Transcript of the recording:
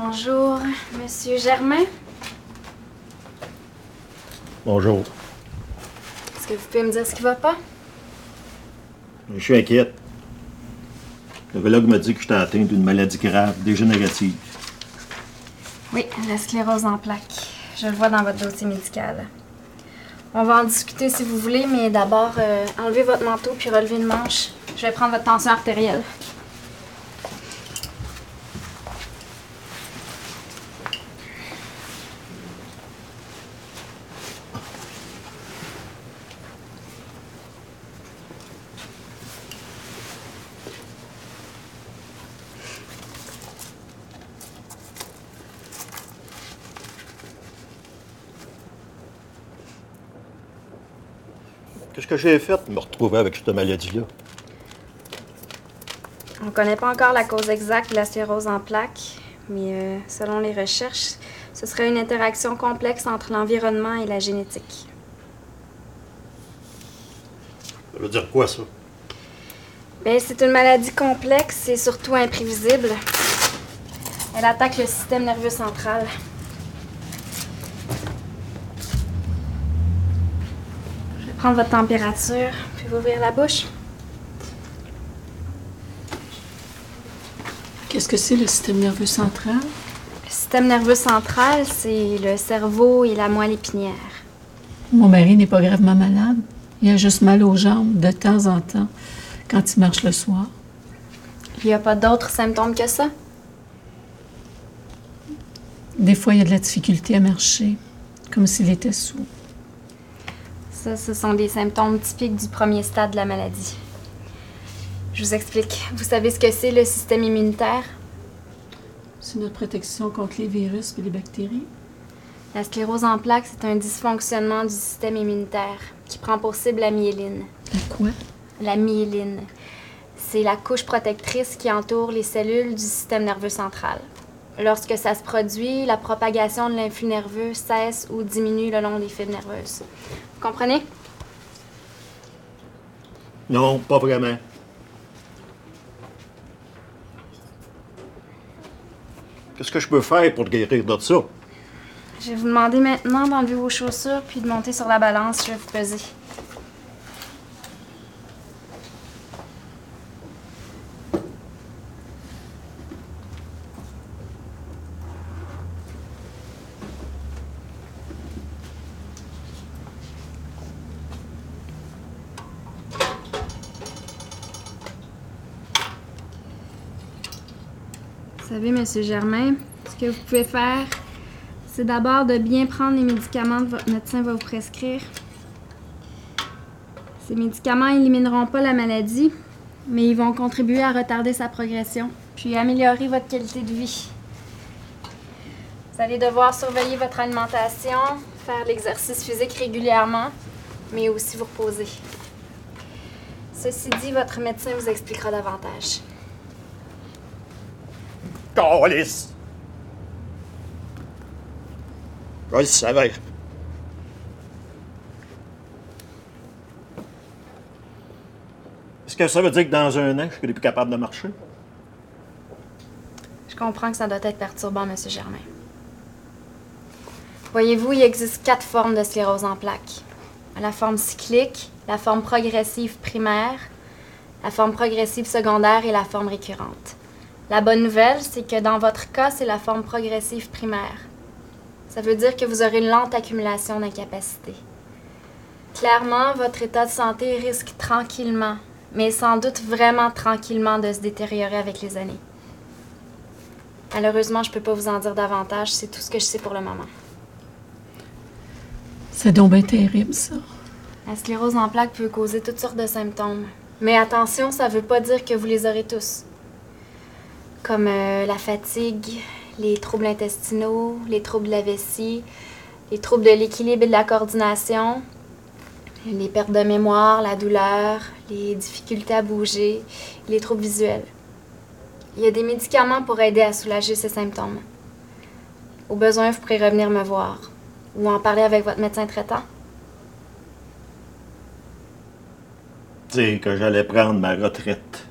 Bonjour, Monsieur Germain. Bonjour. Est-ce que vous pouvez me dire ce qui va pas? Je suis inquiète. Le vologue m'a dit que j'étais atteint d'une maladie grave, dégénérative. Oui, la sclérose en plaques. Je le vois dans votre dossier médical. On va en discuter si vous voulez, mais d'abord, euh, enlevez votre manteau puis relevez une manche. Je vais prendre votre tension artérielle. Qu'est-ce que j'ai fait? Pour me retrouver avec cette maladie-là? On ne connaît pas encore la cause exacte de la sclérose en plaques, mais euh, selon les recherches, ce serait une interaction complexe entre l'environnement et la génétique. Ça veut dire quoi, ça? Ben, c'est une maladie complexe et surtout imprévisible. Elle attaque le système nerveux central. Prendre votre température, puis vous ouvrir la bouche. Qu'est-ce que c'est le système nerveux central? Le système nerveux central, c'est le cerveau et la moelle épinière. Mon mari n'est pas gravement malade. Il a juste mal aux jambes de temps en temps quand il marche le soir. Il n'y a pas d'autres symptômes que ça? Des fois, il a de la difficulté à marcher, comme s'il était sourd. Ça, ce sont des symptômes typiques du premier stade de la maladie. Je vous explique. Vous savez ce que c'est le système immunitaire? C'est notre protection contre les virus et les bactéries. La sclérose en plaques, c'est un dysfonctionnement du système immunitaire qui prend pour cible la myéline. La quoi? La myéline. C'est la couche protectrice qui entoure les cellules du système nerveux central. Lorsque ça se produit, la propagation de l'influx nerveux cesse ou diminue le long des fibres nerveuses. Vous comprenez? Non, pas vraiment. Qu'est-ce que je peux faire pour te guérir de ça? Je vais vous demander maintenant d'enlever vos chaussures puis de monter sur la balance. Je vais vous peser. Vous savez, Monsieur Germain, ce que vous pouvez faire, c'est d'abord de bien prendre les médicaments que votre médecin va vous prescrire. Ces médicaments élimineront pas la maladie, mais ils vont contribuer à retarder sa progression, puis améliorer votre qualité de vie. Vous allez devoir surveiller votre alimentation, faire l'exercice physique régulièrement, mais aussi vous reposer. Ceci dit, votre médecin vous expliquera davantage. Calice! Je le savais. Est-ce que ça veut dire que dans un an, je serai plus capable de marcher? Je comprends que ça doit être perturbant, Monsieur Germain. Voyez-vous, il existe quatre formes de sclérose en plaques. La forme cyclique, la forme progressive primaire, la forme progressive secondaire et la forme récurrente. La bonne nouvelle, c'est que dans votre cas, c'est la forme progressive primaire. Ça veut dire que vous aurez une lente accumulation d'incapacité. Clairement, votre état de santé risque tranquillement, mais sans doute vraiment tranquillement de se détériorer avec les années. Malheureusement, je ne peux pas vous en dire davantage, c'est tout ce que je sais pour le moment. C'est donc bien terrible, ça. La sclérose en plaques peut causer toutes sortes de symptômes. Mais attention, ça ne veut pas dire que vous les aurez tous. Comme euh, la fatigue, les troubles intestinaux, les troubles de la vessie, les troubles de l'équilibre et de la coordination, les pertes de mémoire, la douleur, les difficultés à bouger, les troubles visuels. Il y a des médicaments pour aider à soulager ces symptômes. Au besoin, vous pourrez revenir me voir ou en parler avec votre médecin traitant. Dire que j'allais prendre ma retraite.